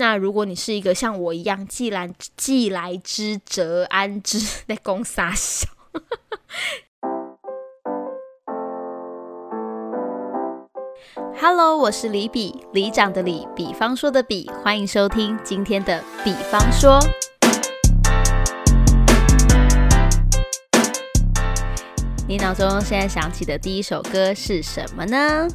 那如果你是一个像我一样既来既来之则安之在攻杀小。Hello，我是李比，里长的李，比方说的比，欢迎收听今天的比方说。你脑中现在想起的第一首歌是什么呢？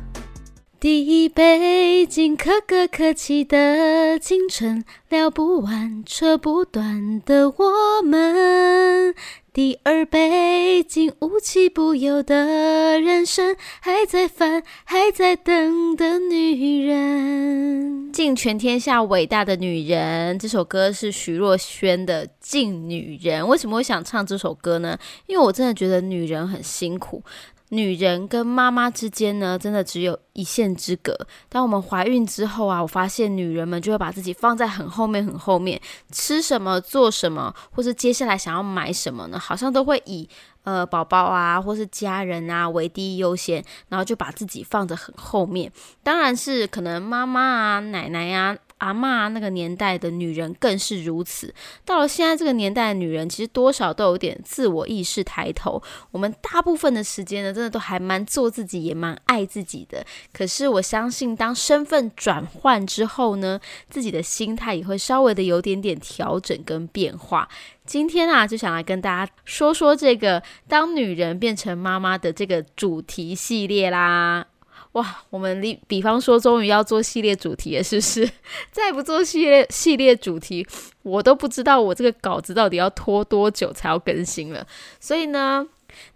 第一杯敬可歌可泣的青春，聊不完扯不断的我们。第二杯敬无奇不有的人生，还在烦还在等的女人。敬全天下伟大的女人，这首歌是徐若瑄的《敬女人》。为什么会想唱这首歌呢？因为我真的觉得女人很辛苦。女人跟妈妈之间呢，真的只有一线之隔。当我们怀孕之后啊，我发现女人们就会把自己放在很后面、很后面，吃什么、做什么，或是接下来想要买什么呢？好像都会以呃宝宝啊，或是家人啊为第一优先，然后就把自己放着很后面。当然是可能妈妈啊、奶奶呀。阿妈那个年代的女人更是如此。到了现在这个年代的女人，其实多少都有点自我意识抬头。我们大部分的时间呢，真的都还蛮做自己，也蛮爱自己的。可是我相信，当身份转换之后呢，自己的心态也会稍微的有点点调整跟变化。今天啊，就想来跟大家说说这个当女人变成妈妈的这个主题系列啦。哇，我们比比方说，终于要做系列主题了，是不是？再不做系列系列主题，我都不知道我这个稿子到底要拖多久才要更新了。所以呢，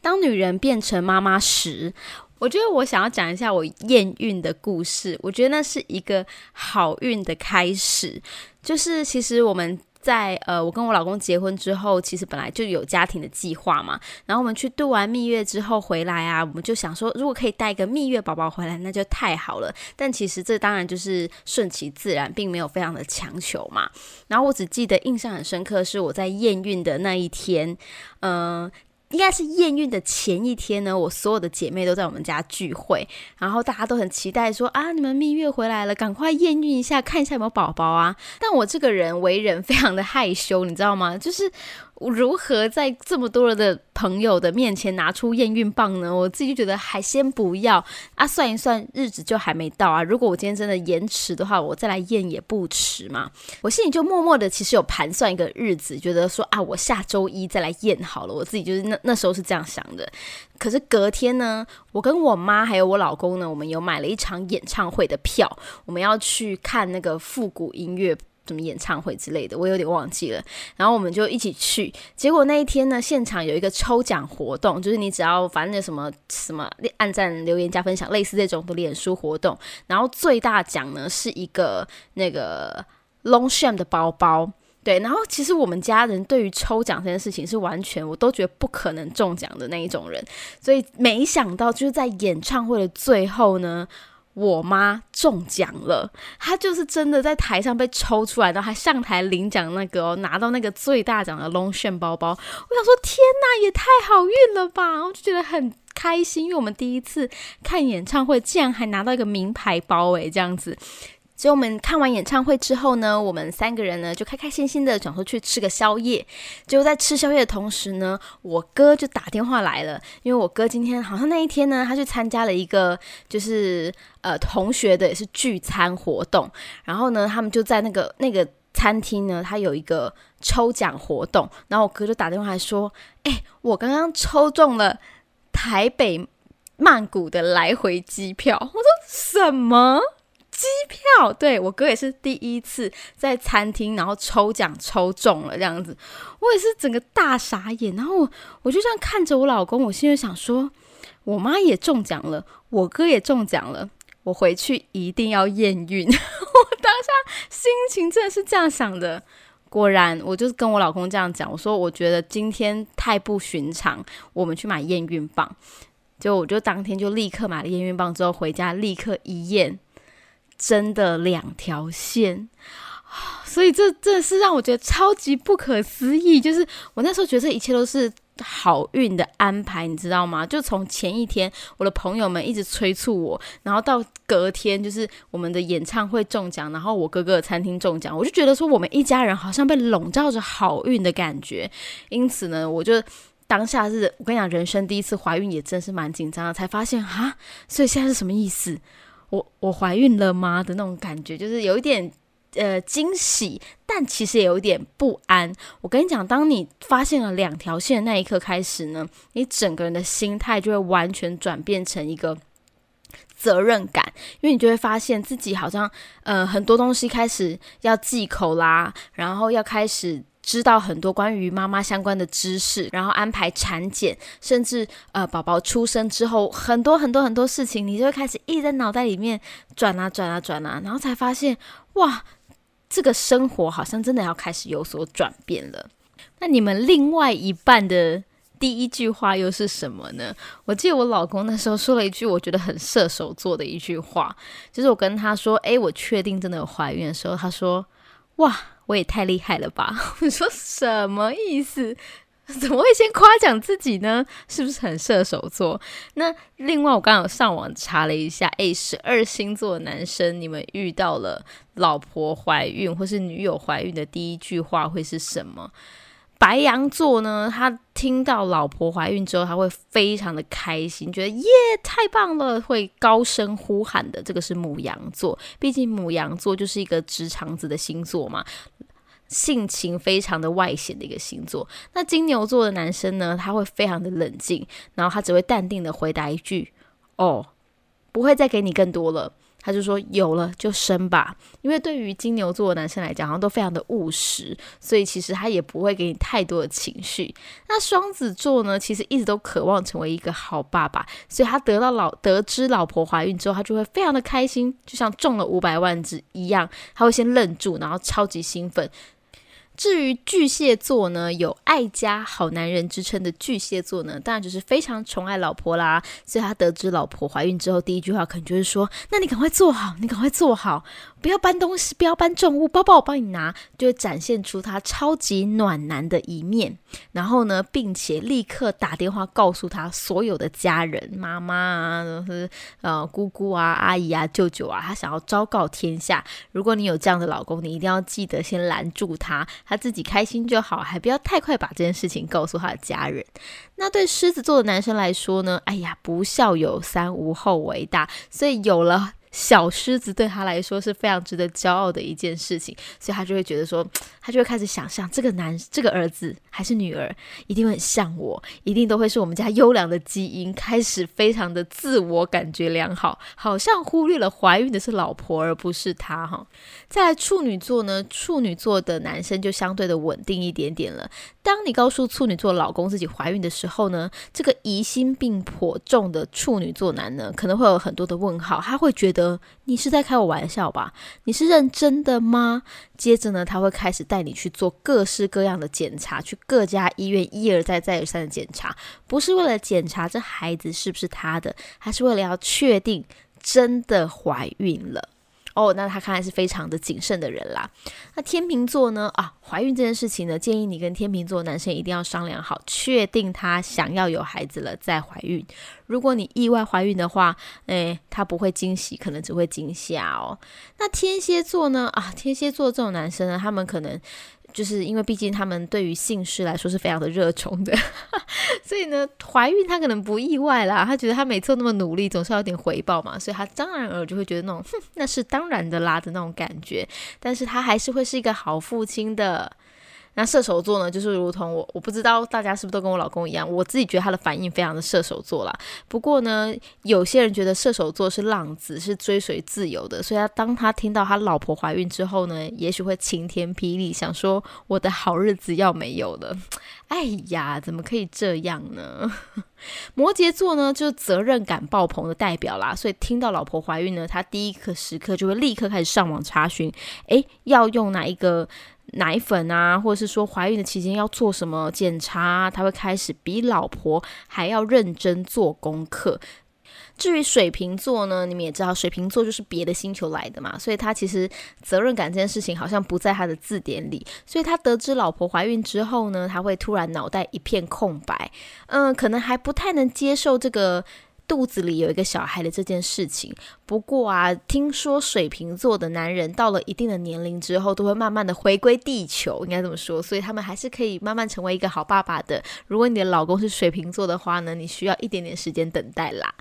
当女人变成妈妈时，我觉得我想要讲一下我验孕的故事。我觉得那是一个好运的开始，就是其实我们。在呃，我跟我老公结婚之后，其实本来就有家庭的计划嘛。然后我们去度完蜜月之后回来啊，我们就想说，如果可以带一个蜜月宝宝回来，那就太好了。但其实这当然就是顺其自然，并没有非常的强求嘛。然后我只记得印象很深刻是我在验孕的那一天，嗯。应该是验孕的前一天呢，我所有的姐妹都在我们家聚会，然后大家都很期待说啊，你们蜜月回来了，赶快验孕一下，看一下有没有宝宝啊。但我这个人为人非常的害羞，你知道吗？就是。我如何在这么多人的朋友的面前拿出验孕棒呢？我自己就觉得还先不要啊，算一算日子就还没到啊。如果我今天真的延迟的话，我再来验也不迟嘛。我心里就默默的其实有盘算一个日子，觉得说啊，我下周一再来验好了。我自己就是那那时候是这样想的。可是隔天呢，我跟我妈还有我老公呢，我们有买了一场演唱会的票，我们要去看那个复古音乐。什么演唱会之类的，我有点忘记了。然后我们就一起去，结果那一天呢，现场有一个抽奖活动，就是你只要反正什么什么按赞、留言、加分享，类似这种的脸书活动。然后最大奖呢是一个那个 Longchamp 的包包，对。然后其实我们家人对于抽奖这件事情是完全我都觉得不可能中奖的那一种人，所以没想到就是在演唱会的最后呢。我妈中奖了，她就是真的在台上被抽出来，然后还上台领奖，那个哦拿到那个最大奖的珑炫包包。我想说，天哪，也太好运了吧！我就觉得很开心，因为我们第一次看演唱会，竟然还拿到一个名牌包，诶，这样子。所以我们看完演唱会之后呢，我们三个人呢就开开心心的想说去吃个宵夜。结果在吃宵夜的同时呢，我哥就打电话来了，因为我哥今天好像那一天呢，他去参加了一个就是呃同学的也是聚餐活动，然后呢，他们就在那个那个餐厅呢，他有一个抽奖活动，然后我哥就打电话来说：“哎，我刚刚抽中了台北曼谷的来回机票。”我说：“什么？”机票，对我哥也是第一次在餐厅，然后抽奖抽中了这样子，我也是整个大傻眼。然后我我就这样看着我老公，我心里想说，我妈也中奖了，我哥也中奖了，我回去一定要验孕。我当下心情真的是这样想的。果然，我就是跟我老公这样讲，我说我觉得今天太不寻常，我们去买验孕棒。就我就当天就立刻买了验孕棒，之后回家立刻一验。真的两条线，所以这真的是让我觉得超级不可思议。就是我那时候觉得这一切都是好运的安排，你知道吗？就从前一天，我的朋友们一直催促我，然后到隔天，就是我们的演唱会中奖，然后我哥哥的餐厅中奖，我就觉得说我们一家人好像被笼罩着好运的感觉。因此呢，我就当下是我跟你讲，人生第一次怀孕也真是蛮紧张的，才发现哈，所以现在是什么意思？我我怀孕了吗的那种感觉，就是有一点。呃，惊喜，但其实也有一点不安。我跟你讲，当你发现了两条线那一刻开始呢，你整个人的心态就会完全转变成一个责任感，因为你就会发现自己好像呃很多东西开始要忌口啦，然后要开始知道很多关于妈妈相关的知识，然后安排产检，甚至呃宝宝出生之后很多很多很多事情，你就会开始一直在脑袋里面转啊转啊转啊，然后才发现哇。这个生活好像真的要开始有所转变了。那你们另外一半的第一句话又是什么呢？我记得我老公那时候说了一句我觉得很射手座的一句话，就是我跟他说：“诶，我确定真的有怀孕的时候，他说：哇，我也太厉害了吧！” 我说什么意思？怎么会先夸奖自己呢？是不是很射手座？那另外，我刚刚有上网查了一下，诶，十二星座的男生，你们遇到了老婆怀孕或是女友怀孕的第一句话会是什么？白羊座呢，他听到老婆怀孕之后，他会非常的开心，觉得耶，太棒了，会高声呼喊的。这个是母羊座，毕竟母羊座就是一个直肠子的星座嘛。性情非常的外显的一个星座，那金牛座的男生呢，他会非常的冷静，然后他只会淡定的回答一句：“哦，不会再给你更多了。”他就说：“有了就生吧。”因为对于金牛座的男生来讲，好像都非常的务实，所以其实他也不会给你太多的情绪。那双子座呢，其实一直都渴望成为一个好爸爸，所以他得到老得知老婆怀孕之后，他就会非常的开心，就像中了五百万只一样，他会先愣住，然后超级兴奋。至于巨蟹座呢，有爱家好男人之称的巨蟹座呢，当然就是非常宠爱老婆啦。所以他得知老婆怀孕之后，第一句话可能就是说：“那你赶快坐好，你赶快坐好。”不要搬东西，不要搬重物，包包我帮你拿，就会展现出他超级暖男的一面。然后呢，并且立刻打电话告诉他所有的家人，妈妈啊，是呃姑姑啊、阿姨啊、舅舅啊，他想要昭告天下。如果你有这样的老公，你一定要记得先拦住他，他自己开心就好，还不要太快把这件事情告诉他的家人。那对狮子座的男生来说呢？哎呀，不孝有三，无后为大，所以有了。小狮子对他来说是非常值得骄傲的一件事情，所以他就会觉得说，他就会开始想象这个男这个儿子还是女儿，一定会很像我，一定都会是我们家优良的基因，开始非常的自我感觉良好，好像忽略了怀孕的是老婆而不是他哈。在处女座呢，处女座的男生就相对的稳定一点点了。当你告诉处女座老公自己怀孕的时候呢，这个疑心病颇重的处女座男呢，可能会有很多的问号，他会觉得。你是在开我玩笑吧？你是认真的吗？接着呢，他会开始带你去做各式各样的检查，去各家医院一而再、再而三的检查，不是为了检查这孩子是不是他的，还是为了要确定真的怀孕了。哦，那他看来是非常的谨慎的人啦。那天秤座呢？啊，怀孕这件事情呢，建议你跟天秤座男生一定要商量好，确定他想要有孩子了再怀孕。如果你意外怀孕的话，诶，他不会惊喜，可能只会惊吓哦。那天蝎座呢？啊，天蝎座这种男生呢，他们可能。就是因为毕竟他们对于姓氏来说是非常的热衷的，所以呢，怀孕他可能不意外啦。他觉得他每次那么努力，总是要点回报嘛，所以他当然而就会觉得那种，哼，那是当然的啦的那种感觉。但是他还是会是一个好父亲的。那射手座呢，就是如同我，我不知道大家是不是都跟我老公一样，我自己觉得他的反应非常的射手座啦。不过呢，有些人觉得射手座是浪子，是追随自由的，所以他当他听到他老婆怀孕之后呢，也许会晴天霹雳，想说我的好日子要没有了。哎呀，怎么可以这样呢？摩羯座呢，就是责任感爆棚的代表啦，所以听到老婆怀孕呢，他第一刻时刻就会立刻开始上网查询，诶，要用哪一个？奶粉啊，或者是说怀孕的期间要做什么检查，他会开始比老婆还要认真做功课。至于水瓶座呢，你们也知道，水瓶座就是别的星球来的嘛，所以他其实责任感这件事情好像不在他的字典里。所以他得知老婆怀孕之后呢，他会突然脑袋一片空白，嗯，可能还不太能接受这个。肚子里有一个小孩的这件事情，不过啊，听说水瓶座的男人到了一定的年龄之后，都会慢慢的回归地球，应该这么说，所以他们还是可以慢慢成为一个好爸爸的。如果你的老公是水瓶座的话呢，你需要一点点时间等待啦。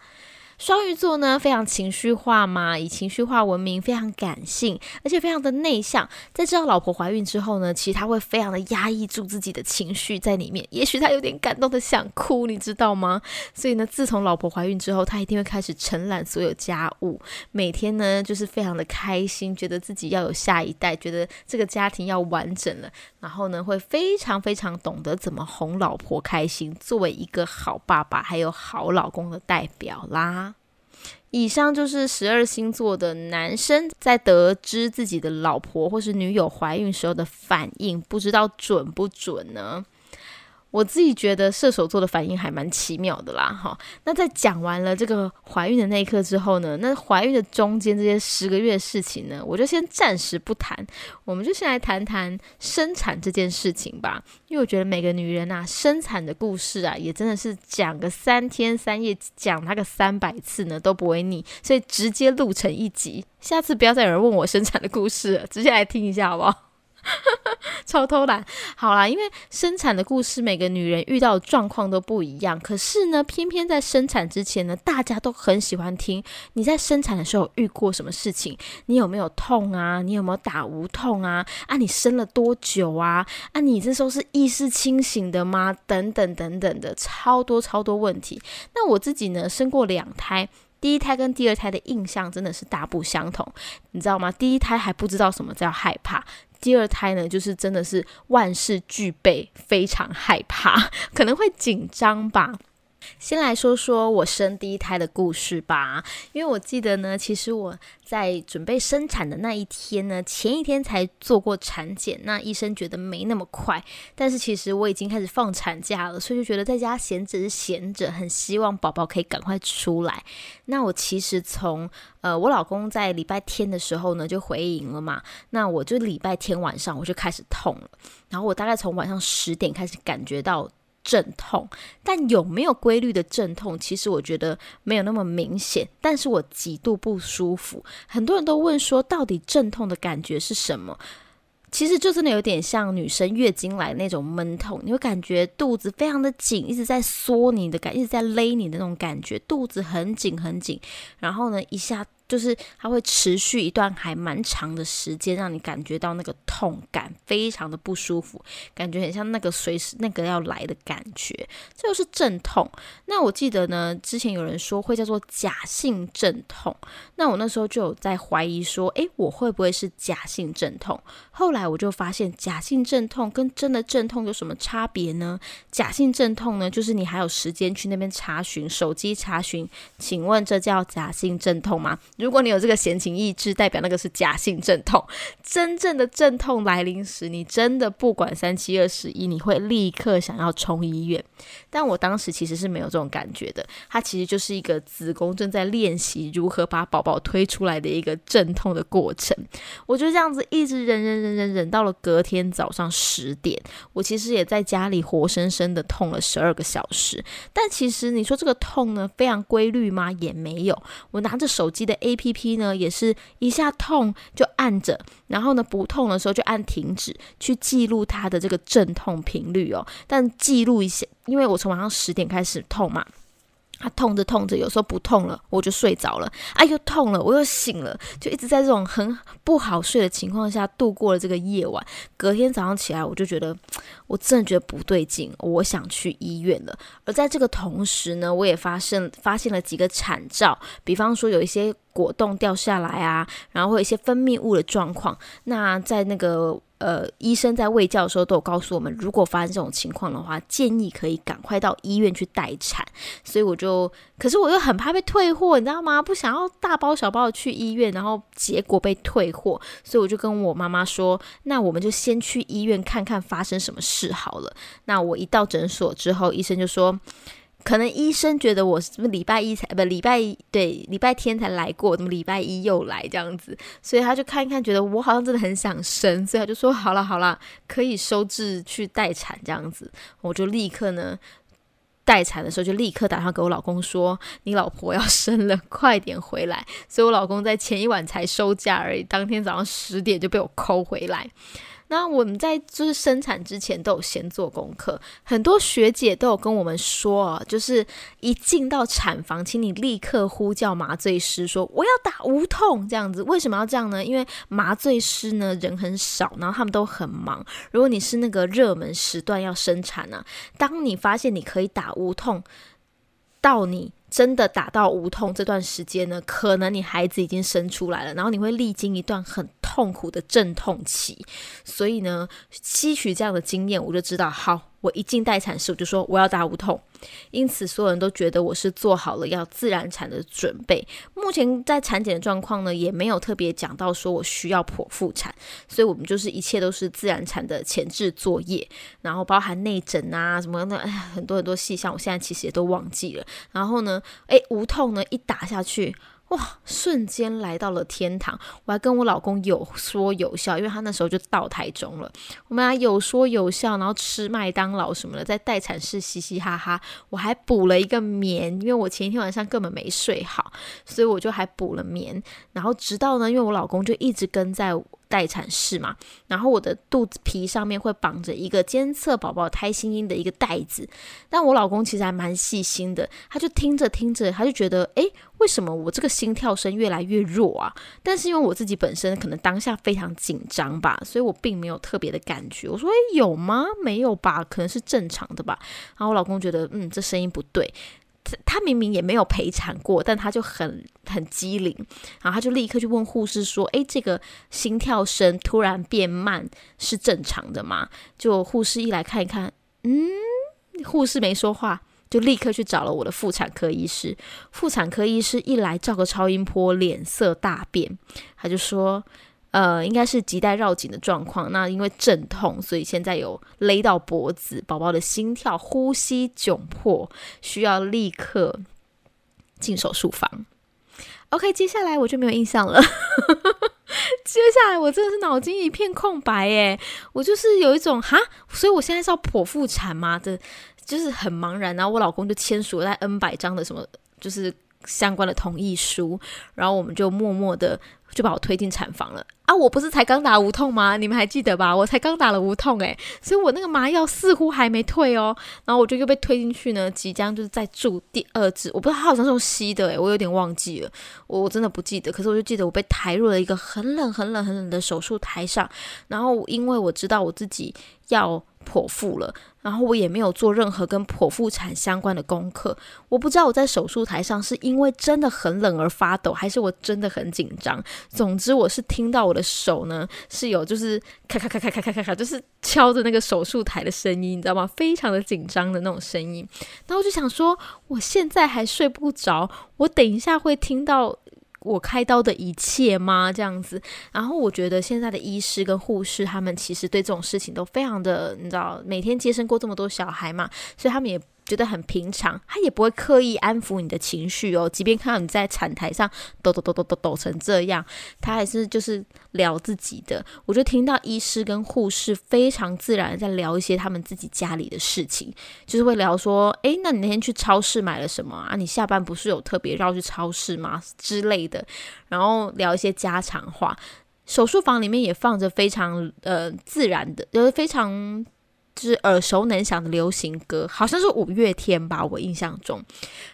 双鱼座呢，非常情绪化嘛，以情绪化闻名，非常感性，而且非常的内向。在知道老婆怀孕之后呢，其实他会非常的压抑住自己的情绪在里面。也许他有点感动的想哭，你知道吗？所以呢，自从老婆怀孕之后，他一定会开始承揽所有家务，每天呢就是非常的开心，觉得自己要有下一代，觉得这个家庭要完整了。然后呢，会非常非常懂得怎么哄老婆开心，作为一个好爸爸还有好老公的代表啦。以上就是十二星座的男生在得知自己的老婆或是女友怀孕时候的反应，不知道准不准呢？我自己觉得射手座的反应还蛮奇妙的啦，哈。那在讲完了这个怀孕的那一刻之后呢，那怀孕的中间这些十个月的事情呢，我就先暂时不谈，我们就先来谈谈生产这件事情吧。因为我觉得每个女人啊，生产的故事啊，也真的是讲个三天三夜，讲它个三百次呢都不会腻，所以直接录成一集。下次不要再有人问我生产的故事了，直接来听一下好不好？超偷懒，好啦，因为生产的故事，每个女人遇到的状况都不一样。可是呢，偏偏在生产之前呢，大家都很喜欢听你在生产的时候遇过什么事情，你有没有痛啊？你有没有打无痛啊？啊，你生了多久啊？啊，你这时候是意识清醒的吗？等等等等的，超多超多问题。那我自己呢，生过两胎，第一胎跟第二胎的印象真的是大不相同，你知道吗？第一胎还不知道什么叫害怕。第二胎呢，就是真的是万事俱备，非常害怕，可能会紧张吧。先来说说我生第一胎的故事吧，因为我记得呢，其实我在准备生产的那一天呢，前一天才做过产检，那医生觉得没那么快，但是其实我已经开始放产假了，所以就觉得在家闲着是闲着，很希望宝宝可以赶快出来。那我其实从呃我老公在礼拜天的时候呢就回营了嘛，那我就礼拜天晚上我就开始痛了，然后我大概从晚上十点开始感觉到。阵痛，但有没有规律的阵痛？其实我觉得没有那么明显，但是我极度不舒服。很多人都问说，到底阵痛的感觉是什么？其实就真的有点像女生月经来那种闷痛，你会感觉肚子非常的紧，一直在缩你的感，一直在勒你的那种感觉，肚子很紧很紧，然后呢一下。就是它会持续一段还蛮长的时间，让你感觉到那个痛感非常的不舒服，感觉很像那个随时那个要来的感觉，这就是阵痛。那我记得呢，之前有人说会叫做假性阵痛，那我那时候就有在怀疑说，诶，我会不会是假性阵痛？后来我就发现，假性阵痛跟真的阵痛有什么差别呢？假性阵痛呢，就是你还有时间去那边查询手机查询，请问这叫假性阵痛吗？如果你有这个闲情逸致，代表那个是假性阵痛。真正的阵痛来临时，你真的不管三七二十一，你会立刻想要冲医院。但我当时其实是没有这种感觉的，它其实就是一个子宫正在练习如何把宝宝推出来的一个阵痛的过程。我就这样子一直忍忍忍忍忍到了隔天早上十点，我其实也在家里活生生的痛了十二个小时。但其实你说这个痛呢非常规律吗？也没有。我拿着手机的 A P P 呢，也是一下痛就按着，然后呢不痛的时候就按停止，去记录它的这个阵痛频率哦。但记录一下，因为我从晚上十点开始痛嘛。他痛着痛着，有时候不痛了，我就睡着了。哎，又痛了，我又醒了，就一直在这种很不好睡的情况下度过了这个夜晚。隔天早上起来，我就觉得我真的觉得不对劲，我想去医院了。而在这个同时呢，我也发现发现了几个惨兆，比方说有一些果冻掉下来啊，然后会有一些分泌物的状况。那在那个。呃，医生在喂教的时候都有告诉我们，如果发生这种情况的话，建议可以赶快到医院去待产。所以我就，可是我又很怕被退货，你知道吗？不想要大包小包的去医院，然后结果被退货，所以我就跟我妈妈说，那我们就先去医院看看发生什么事好了。那我一到诊所之后，医生就说。可能医生觉得我什么礼拜一才不礼拜对礼拜天才来过，怎么礼拜一又来这样子，所以他就看一看，觉得我好像真的很想生，所以他就说好了好了，可以收治去待产这样子，我就立刻呢。待产的时候就立刻打电话给我老公说：“你老婆要生了，快点回来。”所以我老公在前一晚才收假而已，当天早上十点就被我抠回来。那我们在就是生产之前都有先做功课，很多学姐都有跟我们说啊，就是一进到产房，请你立刻呼叫麻醉师，说我要打无痛这样子。为什么要这样呢？因为麻醉师呢人很少，然后他们都很忙。如果你是那个热门时段要生产呢，当你发现你可以打无痛，到你真的打到无痛这段时间呢，可能你孩子已经生出来了，然后你会历经一段很。痛苦的阵痛期，所以呢，吸取这样的经验，我就知道，好，我一进待产室，我就说我要打无痛。因此，所有人都觉得我是做好了要自然产的准备。目前在产检的状况呢，也没有特别讲到说我需要剖腹产，所以我们就是一切都是自然产的前置作业，然后包含内诊啊什么的，哎很多很多细项，我现在其实也都忘记了。然后呢，诶，无痛呢一打下去。哇！瞬间来到了天堂，我还跟我老公有说有笑，因为他那时候就到台中了。我们俩有说有笑，然后吃麦当劳什么的，在待产室嘻嘻哈哈。我还补了一个眠，因为我前一天晚上根本没睡好，所以我就还补了眠。然后直到呢，因为我老公就一直跟在。待产室嘛，然后我的肚子皮上面会绑着一个监测宝宝胎心音的一个袋子，但我老公其实还蛮细心的，他就听着听着，他就觉得，诶，为什么我这个心跳声越来越弱啊？但是因为我自己本身可能当下非常紧张吧，所以我并没有特别的感觉。我说，诶，有吗？没有吧？可能是正常的吧。然后我老公觉得，嗯，这声音不对。他明明也没有陪产过，但他就很很机灵，然后他就立刻去问护士说：“诶，这个心跳声突然变慢是正常的吗？”就护士一来看一看，嗯，护士没说话，就立刻去找了我的妇产科医师。妇产科医师一来照个超音波，脸色大变，他就说。呃，应该是脐带绕颈的状况。那因为阵痛，所以现在有勒到脖子，宝宝的心跳、呼吸窘迫，需要立刻进手术房。OK，接下来我就没有印象了。接下来我真的是脑筋一片空白哎，我就是有一种哈，所以我现在是要剖腹产吗？的，就是很茫然。然后我老公就签署了在 N 百张的什么，就是相关的同意书，然后我们就默默的。就把我推进产房了啊！我不是才刚打无痛吗？你们还记得吧？我才刚打了无痛诶，所以我那个麻药似乎还没退哦。然后我就又被推进去呢，即将就是在住第二支，我不知道他好像是用吸的诶，我有点忘记了，我我真的不记得。可是我就记得我被抬入了一个很冷、很冷、很冷的手术台上，然后因为我知道我自己要。剖腹了，然后我也没有做任何跟剖腹产相关的功课，我不知道我在手术台上是因为真的很冷而发抖，还是我真的很紧张。总之，我是听到我的手呢是有就是咔咔咔咔咔咔咔咔，就是敲着那个手术台的声音，你知道吗？非常的紧张的那种声音。然后我就想说，我现在还睡不着，我等一下会听到。我开刀的一切吗？这样子，然后我觉得现在的医师跟护士，他们其实对这种事情都非常的，你知道，每天接生过这么多小孩嘛，所以他们也。觉得很平常，他也不会刻意安抚你的情绪哦。即便看到你在产台上抖抖抖抖抖抖成这样，他还是就是聊自己的。我就听到医师跟护士非常自然在聊一些他们自己家里的事情，就是会聊说：“诶，那你那天去超市买了什么啊？你下班不是有特别绕去超市吗？”之类的，然后聊一些家常话。手术房里面也放着非常呃自然的，就是非常。是耳熟能详的流行歌，好像是五月天吧，我印象中。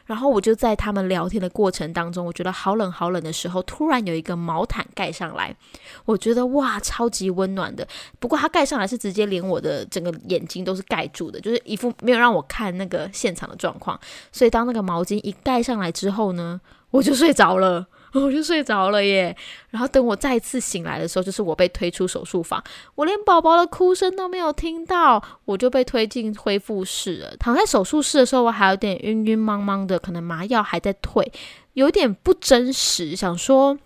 然后我就在他们聊天的过程当中，我觉得好冷好冷的时候，突然有一个毛毯盖上来，我觉得哇，超级温暖的。不过它盖上来是直接连我的整个眼睛都是盖住的，就是一副没有让我看那个现场的状况。所以当那个毛巾一盖上来之后呢，我就睡着了。我就睡着了耶，然后等我再次醒来的时候，就是我被推出手术房，我连宝宝的哭声都没有听到，我就被推进恢复室了。躺在手术室的时候，我还有点晕晕茫茫的，可能麻药还在退，有点不真实，想说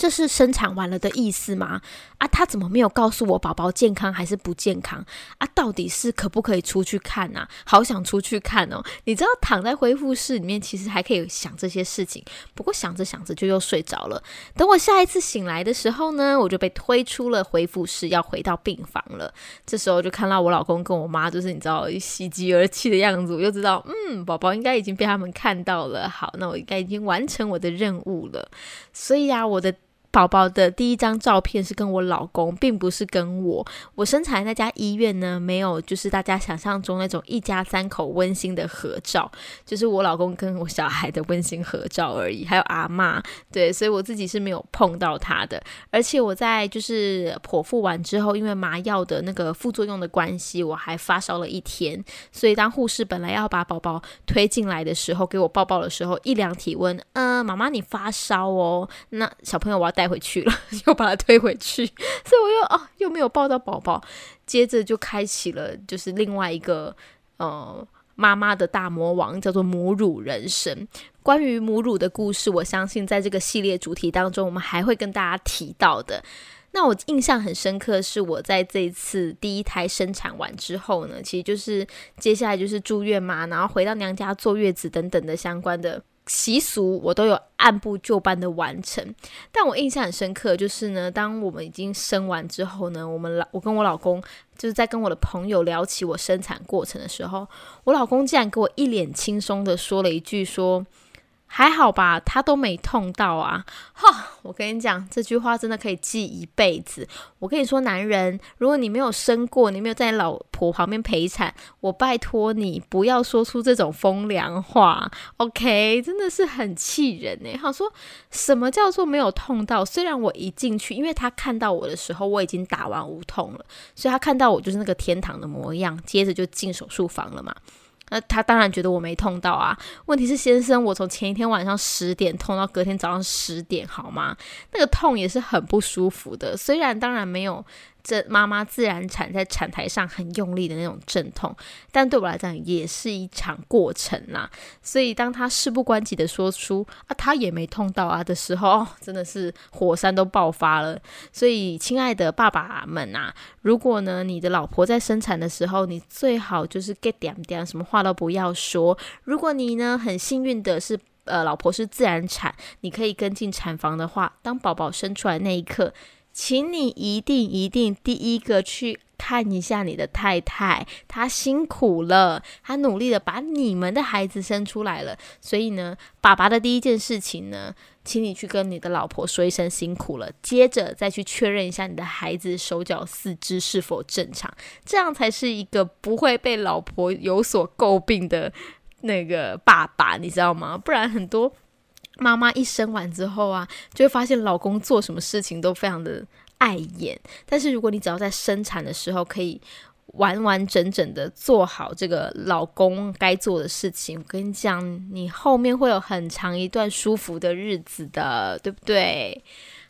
这是生产完了的意思吗？啊，他怎么没有告诉我宝宝健康还是不健康？啊，到底是可不可以出去看呐？好想出去看哦！你知道躺在恢复室里面，其实还可以想这些事情，不过想着想着就又睡着了。等我下一次醒来的时候呢，我就被推出了恢复室，要回到病房了。这时候就看到我老公跟我妈，就是你知道喜极而泣的样子，我就知道，嗯，宝宝应该已经被他们看到了。好，那我应该已经完成我的任务了。所以啊，我的。宝宝的第一张照片是跟我老公，并不是跟我。我生产那家医院呢，没有就是大家想象中那种一家三口温馨的合照，就是我老公跟我小孩的温馨合照而已，还有阿妈。对，所以我自己是没有碰到他的。而且我在就是剖腹完之后，因为麻药的那个副作用的关系，我还发烧了一天。所以当护士本来要把宝宝推进来的时候，给我抱抱的时候，一量体温，嗯，妈妈你发烧哦，那小朋友我要带回去了，又把它推回去，所以我又哦又没有抱到宝宝，接着就开启了就是另外一个呃妈妈的大魔王，叫做母乳人生。关于母乳的故事，我相信在这个系列主题当中，我们还会跟大家提到的。那我印象很深刻是我在这一次第一胎生产完之后呢，其实就是接下来就是住院嘛，然后回到娘家坐月子等等的相关的。习俗我都有按部就班的完成，但我印象很深刻，就是呢，当我们已经生完之后呢，我们老我跟我老公就是在跟我的朋友聊起我生产过程的时候，我老公竟然给我一脸轻松的说了一句说。还好吧，他都没痛到啊！哈，我跟你讲，这句话真的可以记一辈子。我跟你说，男人，如果你没有生过，你没有在老婆旁边陪产，我拜托你不要说出这种风凉话，OK？真的是很气人呢。他说什么叫做没有痛到？虽然我一进去，因为他看到我的时候我已经打完无痛了，所以他看到我就是那个天堂的模样，接着就进手术房了嘛。那他当然觉得我没痛到啊。问题是，先生，我从前一天晚上十点痛到隔天早上十点，好吗？那个痛也是很不舒服的。虽然当然没有。这妈妈自然产在产台上很用力的那种阵痛，但对我来讲也是一场过程啦。所以当他事不关己的说出啊，他也没痛到啊的时候，真的是火山都爆发了。所以，亲爱的爸爸们啊，如果呢你的老婆在生产的时候，你最好就是 get 点点，什么话都不要说。如果你呢很幸运的是，呃，老婆是自然产，你可以跟进产房的话，当宝宝生出来那一刻。请你一定一定第一个去看一下你的太太，她辛苦了，她努力的把你们的孩子生出来了。所以呢，爸爸的第一件事情呢，请你去跟你的老婆说一声辛苦了，接着再去确认一下你的孩子手脚四肢是否正常，这样才是一个不会被老婆有所诟病的那个爸爸，你知道吗？不然很多。妈妈一生完之后啊，就会发现老公做什么事情都非常的碍眼。但是如果你只要在生产的时候可以完完整整的做好这个老公该做的事情，我跟你讲，你后面会有很长一段舒服的日子的，对不对？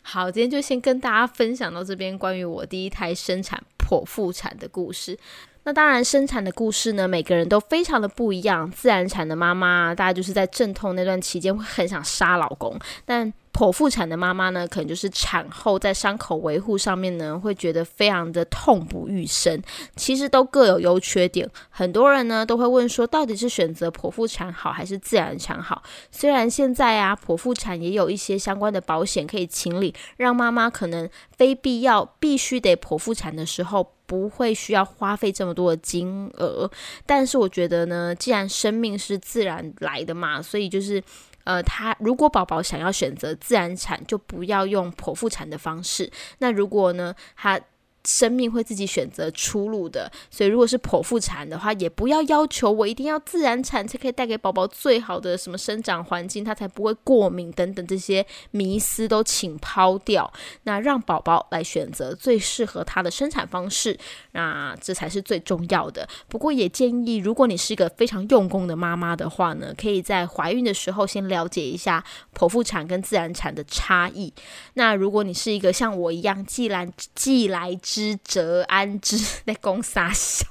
好，今天就先跟大家分享到这边关于我第一胎生产剖腹产的故事。那当然，生产的故事呢，每个人都非常的不一样。自然产的妈妈，大家就是在阵痛那段期间会很想杀老公；但剖腹产的妈妈呢，可能就是产后在伤口维护上面呢，会觉得非常的痛不欲生。其实都各有优缺点。很多人呢都会问说，到底是选择剖腹产好还是自然产好？虽然现在啊，剖腹产也有一些相关的保险可以清理，让妈妈可能非必要必须得剖腹产的时候。不会需要花费这么多的金额，但是我觉得呢，既然生命是自然来的嘛，所以就是，呃，他如果宝宝想要选择自然产，就不要用剖腹产的方式。那如果呢，他生命会自己选择出路的，所以如果是剖腹产的话，也不要要求我一定要自然产才可以带给宝宝最好的什么生长环境，他才不会过敏等等这些迷思都请抛掉。那让宝宝来选择最适合他的生产方式，那这才是最重要的。不过也建议，如果你是一个非常用功的妈妈的话呢，可以在怀孕的时候先了解一下剖腹产跟自然产的差异。那如果你是一个像我一样既来既来。知则安之，在公撒小，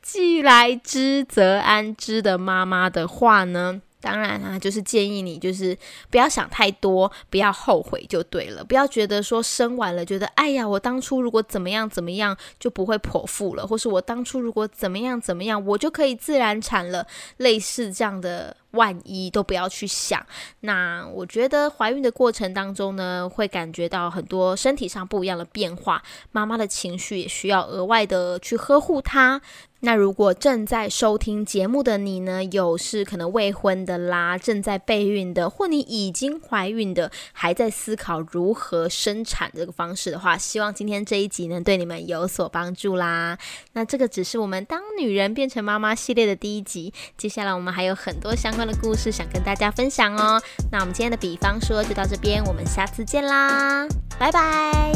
既来之则安之的妈妈的话呢，当然啦，就是建议你，就是不要想太多，不要后悔就对了。不要觉得说生完了，觉得哎呀，我当初如果怎么样怎么样，就不会剖腹了，或是我当初如果怎么样怎么样，我就可以自然产了。类似这样的。万一都不要去想。那我觉得怀孕的过程当中呢，会感觉到很多身体上不一样的变化，妈妈的情绪也需要额外的去呵护她。那如果正在收听节目的你呢，有是可能未婚的啦，正在备孕的，或你已经怀孕的，还在思考如何生产这个方式的话，希望今天这一集能对你们有所帮助啦。那这个只是我们当女人变成妈妈系列的第一集，接下来我们还有很多相关的故事想跟大家分享哦。那我们今天的比方说就到这边我们下次见啦拜拜。